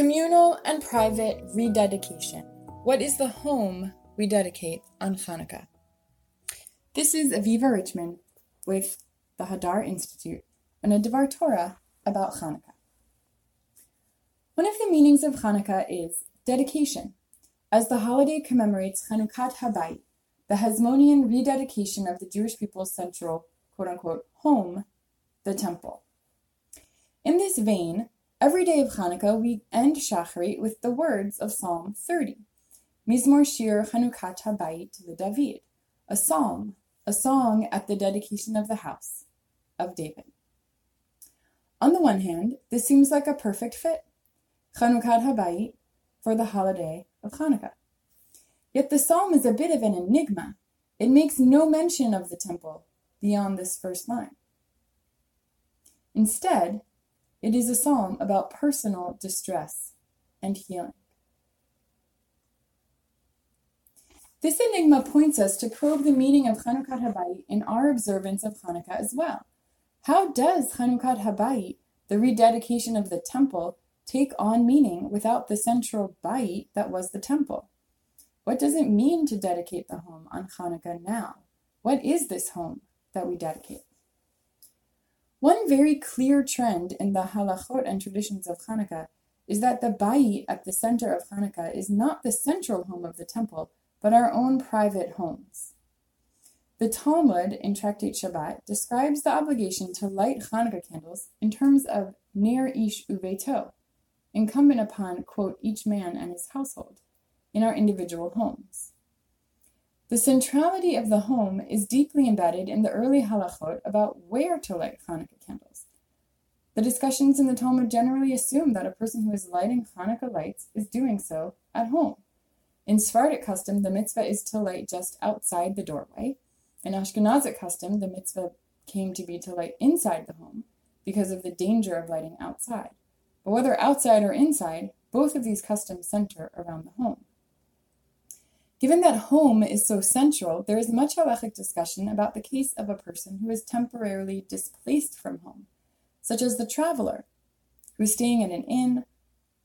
Communal and private rededication. What is the home we dedicate on Hanukkah? This is Aviva Richman with the Hadar Institute and a Devar Torah about Hanukkah. One of the meanings of Hanukkah is dedication, as the holiday commemorates Chanukhat Habayit, the Hasmonean rededication of the Jewish people's central, quote unquote, home, the temple. In this vein, every day of Hanukkah we end Shacharit with the words of Psalm 30, Mizmor Shir Chanukhat Habayit the David, a psalm, a song at the dedication of the house of David. On the one hand, this seems like a perfect fit, Chanukhat Habayit, for the holiday of Hanukkah. Yet the psalm is a bit of an enigma. It makes no mention of the temple beyond this first line. Instead, it is a psalm about personal distress and healing. This enigma points us to probe the meaning of Chanukhat Habayit in our observance of Hanukkah as well. How does Chanukhat Habayit, the rededication of the temple, take on meaning without the central bayit that was the temple? What does it mean to dedicate the home on Hanukkah now? What is this home that we dedicate? One very clear trend in the halachot and traditions of Hanukkah is that the bayit at the center of Hanukkah is not the central home of the temple, but our own private homes. The Talmud in Tractate Shabbat describes the obligation to light Hanukkah candles in terms of ner ish uveto, incumbent upon, quote, each man and his household, in our individual homes. The centrality of the home is deeply embedded in the early halachot about where to light Hanukkah candles. The discussions in the Talmud generally assume that a person who is lighting Hanukkah lights is doing so at home. In Sephardic custom, the mitzvah is to light just outside the doorway. In Ashkenazic custom, the mitzvah came to be to light inside the home because of the danger of lighting outside. But whether outside or inside, both of these customs center around the home. Given that home is so central, there is much halachic discussion about the case of a person who is temporarily displaced from home, such as the traveler who is staying at an inn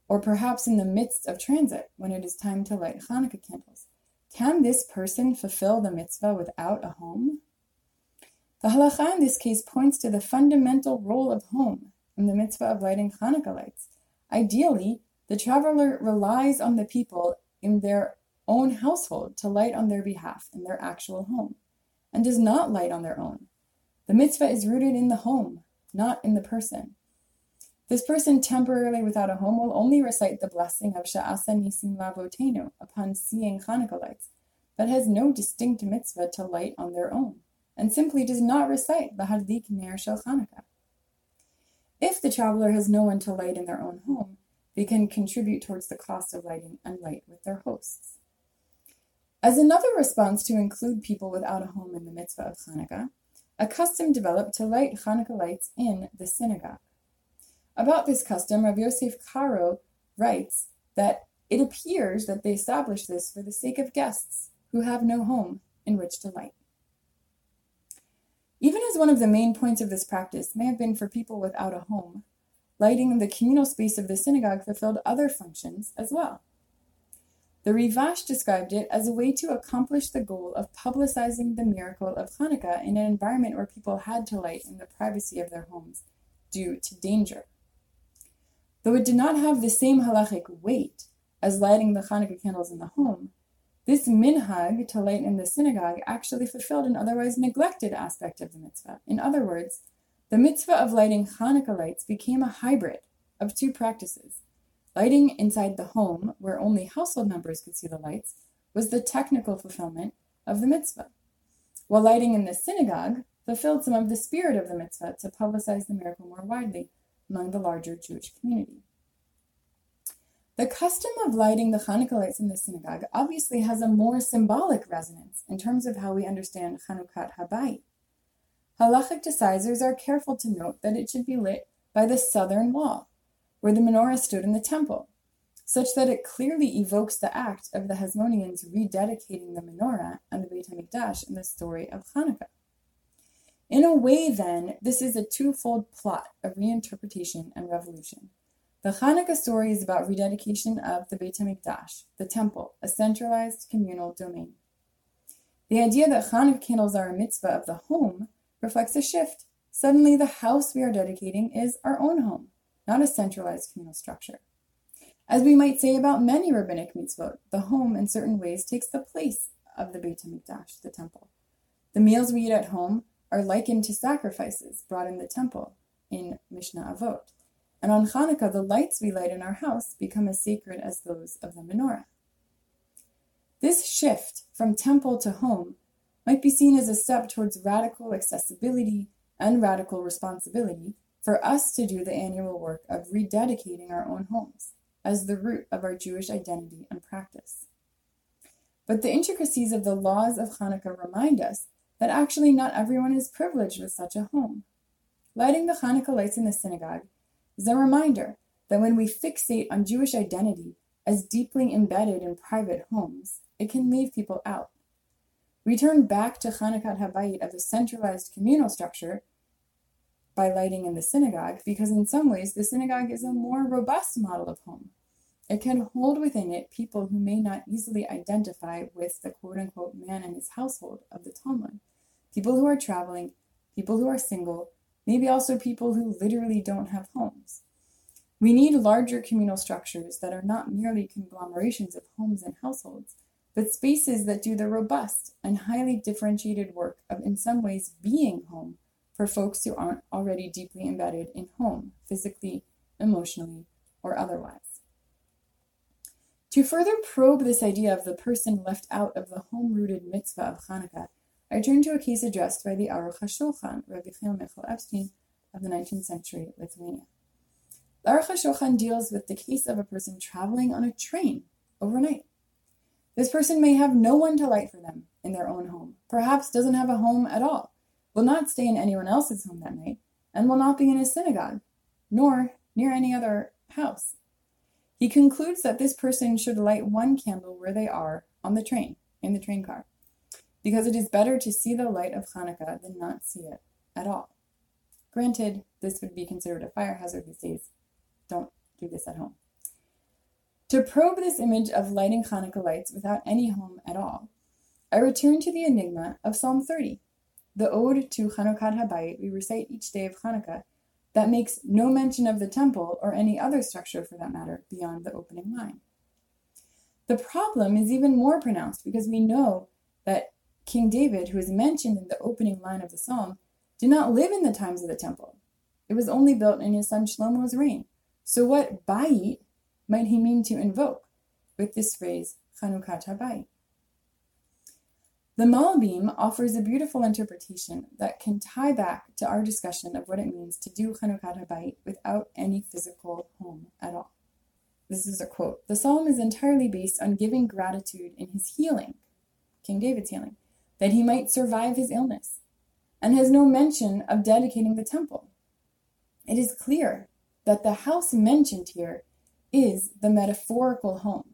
or perhaps in the midst of transit when it is time to light Hanukkah candles. Can this person fulfill the mitzvah without a home? The halacha in this case points to the fundamental role of home in the mitzvah of lighting Hanukkah lights. Ideally, the traveler relies on the people in their own household to light on their behalf in their actual home, and does not light on their own. The mitzvah is rooted in the home, not in the person. This person temporarily without a home will only recite the blessing of Sha'asa Nisim Lavotenu upon seeing Hanukkah lights, but has no distinct mitzvah to light on their own, and simply does not recite the Hadlik Ner Shel Hanukkah. If the traveler has no one to light in their own home, they can contribute towards the cost of lighting and light with their hosts. As another response to include people without a home in the mitzvah of Hanukkah, a custom developed to light Hanukkah lights in the synagogue. About this custom, Rav Yosef Karo writes that it appears that they established this for the sake of guests who have no home in which to light. Even as one of the main points of this practice may have been for people without a home, lighting the communal space of the synagogue fulfilled other functions as well. The Rivash described it as a way to accomplish the goal of publicizing the miracle of Hanukkah in an environment where people had to light in the privacy of their homes due to danger. Though it did not have the same halachic weight as lighting the Hanukkah candles in the home, this minhag to light in the synagogue actually fulfilled an otherwise neglected aspect of the mitzvah. In other words, the mitzvah of lighting Hanukkah lights became a hybrid of two practices Lighting inside the home, where only household members could see the lights, was the technical fulfillment of the mitzvah, while lighting in the synagogue fulfilled some of the spirit of the mitzvah to publicize the miracle more widely among the larger Jewish community. The custom of lighting the Hanukkah lights in the synagogue obviously has a more symbolic resonance in terms of how we understand Chanukhat Habayit. Halachic decisors are careful to note that it should be lit by the southern wall, where the menorah stood in the temple, such that it clearly evokes the act of the Hasmoneans rededicating the menorah and the Beit HaMikdash in the story of Hanukkah. In a way, then, this is a twofold plot of reinterpretation and revolution. The Hanukkah story is about rededication of the Beit HaMikdash, the temple, a centralized communal domain. The idea that Hanukkah candles are a mitzvah of the home reflects a shift. Suddenly, the house we are dedicating is our own home, not a centralized communal structure. As we might say about many rabbinic mitzvot, the home in certain ways takes the place of the Beit HaMikdash, the temple. The meals we eat at home are likened to sacrifices brought in the temple in Mishnah Avot. And on Hanukkah, the lights we light in our house become as sacred as those of the menorah. This shift from temple to home might be seen as a step towards radical accessibility and radical responsibility for us to do the annual work of rededicating our own homes as the root of our Jewish identity and practice. But the intricacies of the laws of Hanukkah remind us that actually not everyone is privileged with such a home. Lighting the Hanukkah lights in the synagogue is a reminder that when we fixate on Jewish identity as deeply embedded in private homes, it can leave people out. We turn back to Hanukkah Habayit of the centralized communal structure by lighting in the synagogue because, in some ways, the synagogue is a more robust model of home. It can hold within it people who may not easily identify with the quote unquote man and his household of the Talmud. People who are traveling, people who are single, maybe also people who literally don't have homes. We need larger communal structures that are not merely conglomerations of homes and households, but spaces that do the robust and highly differentiated work of, in some ways, being home for folks who aren't already deeply embedded in home, physically, emotionally, or otherwise. To further probe this idea of the person left out of the home-rooted mitzvah of Hanukkah, I turn to a case addressed by the Aruch HaShulchan, Rabbi Chaim Michal Epstein of the 19th century Lithuania. The Aruch HaShulchan deals with the case of a person traveling on a train overnight. This person may have no one to light for them in their own home, perhaps doesn't have a home at all, will not stay in anyone else's home that night, and will not be in a synagogue, nor near any other house. He concludes that this person should light one candle where they are on the train, in the train car, because it is better to see the light of Hanukkah than not see it at all. Granted, this would be considered a fire hazard these days. Don't do this at home. To probe this image of lighting Hanukkah lights without any home at all, I return to the enigma of Psalm 30, the ode to Chanukat Habayit we recite each day of Hanukkah that makes no mention of the temple or any other structure for that matter beyond the opening line. The problem is even more pronounced because we know that King David, who is mentioned in the opening line of the psalm, did not live in the times of the temple. It was only built in his son Shlomo's reign. So what bayit might he mean to invoke with this phrase, Chanukat HaBayit? The Malbim offers a beautiful interpretation that can tie back to our discussion of what it means to do Chanukat Habayit without any physical home at all. This is a quote. The psalm is entirely based on giving gratitude in his healing, King David's healing, that he might survive his illness, and has no mention of dedicating the temple. It is clear that the house mentioned here is the metaphorical home,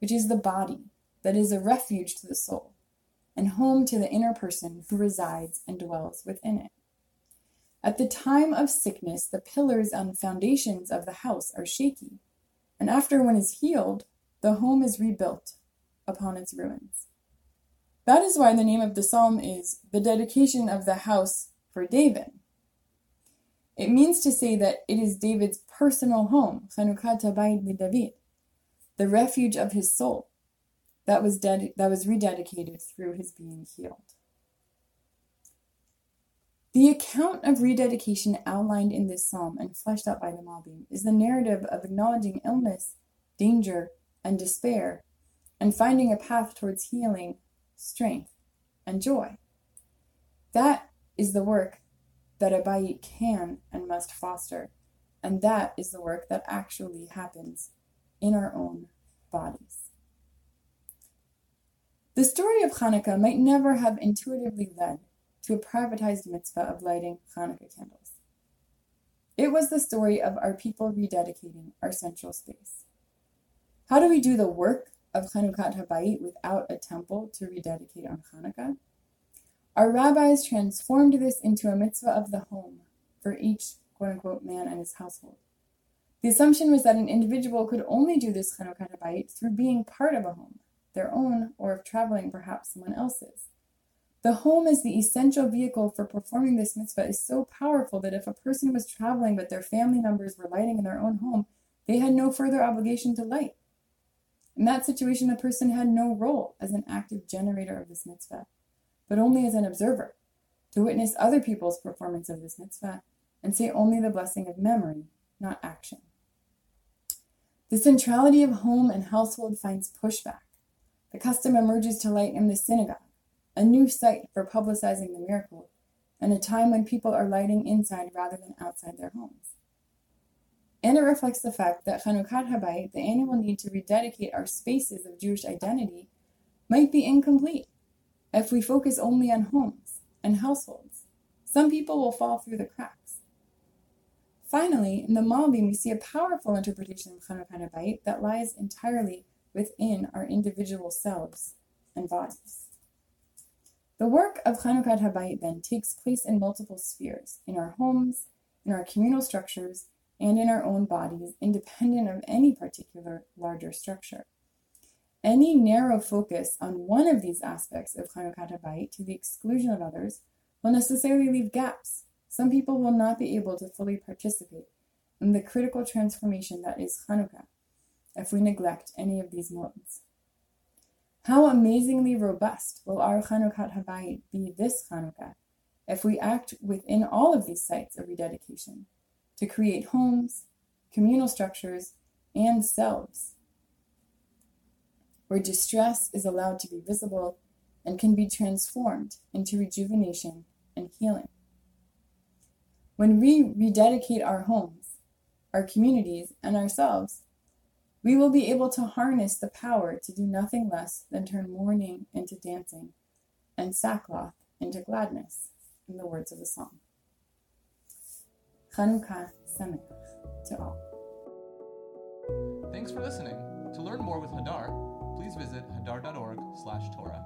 which is the body that is a refuge to the soul and home to the inner person who resides and dwells within it. At the time of sickness, the pillars and foundations of the house are shaky, and after one is healed, the home is rebuilt upon its ruins. That is why the name of the psalm is the dedication of the house for David. It means to say that it is David's personal home, Chanukat Bayit David, the refuge of his soul, that was ded- that was rededicated through his being healed. The account of rededication outlined in this psalm and fleshed out by the Malbim is the narrative of acknowledging illness, danger, and despair, and finding a path towards healing, strength, and joy. That is the work that a bayit can and must foster, and that is the work that actually happens in our own bodies. The story of Hanukkah might never have intuitively led to a privatized mitzvah of lighting Hanukkah candles. It was the story of our people rededicating our central space. How do we do the work of Chanukah Habayit without a temple to rededicate on Hanukkah? Our rabbis transformed this into a mitzvah of the home for each quote unquote man and his household. The assumption was that an individual could only do this Chanukah Habayit through being part of a home, their own, or if traveling, perhaps someone else's. The home as the essential vehicle for performing this mitzvah is so powerful that if a person was traveling but their family members were lighting in their own home, they had no further obligation to light. In that situation, the person had no role as an active generator of this mitzvah, but only as an observer, to witness other people's performance of this mitzvah and say only the blessing of memory, not action. The centrality of home and household finds pushback. Custom emerges to light in the synagogue, a new site for publicizing the miracle, and a time when people are lighting inside rather than outside their homes. And it reflects the fact that Chanukah Habayit, the annual need to rededicate our spaces of Jewish identity, might be incomplete if we focus only on homes and households. Some people will fall through the cracks. Finally, in the Malbim, we see a powerful interpretation of Chanukah Habayit that lies entirely within our individual selves and bodies. The work of Chanukah Habayit then takes place in multiple spheres in our homes, in our communal structures, and in our own bodies, independent of any particular larger structure. Any narrow focus on one of these aspects of Chanukah Habayit to the exclusion of others will necessarily leave gaps. Some people will not be able to fully participate in the critical transformation that is Chanukah if we neglect any of these modes. How amazingly robust will our Chanukah Habayit be this Chanukah if we act within all of these sites of rededication to create homes, communal structures, and selves where distress is allowed to be visible and can be transformed into rejuvenation and healing. When we rededicate our homes, our communities, and ourselves, we will be able to harness the power to do nothing less than turn mourning into dancing and sackcloth into gladness, in the words of the song. Chanukah Sameach to all. Thanks for listening. To learn more with Hadar, please visit hadar.org slash Torah.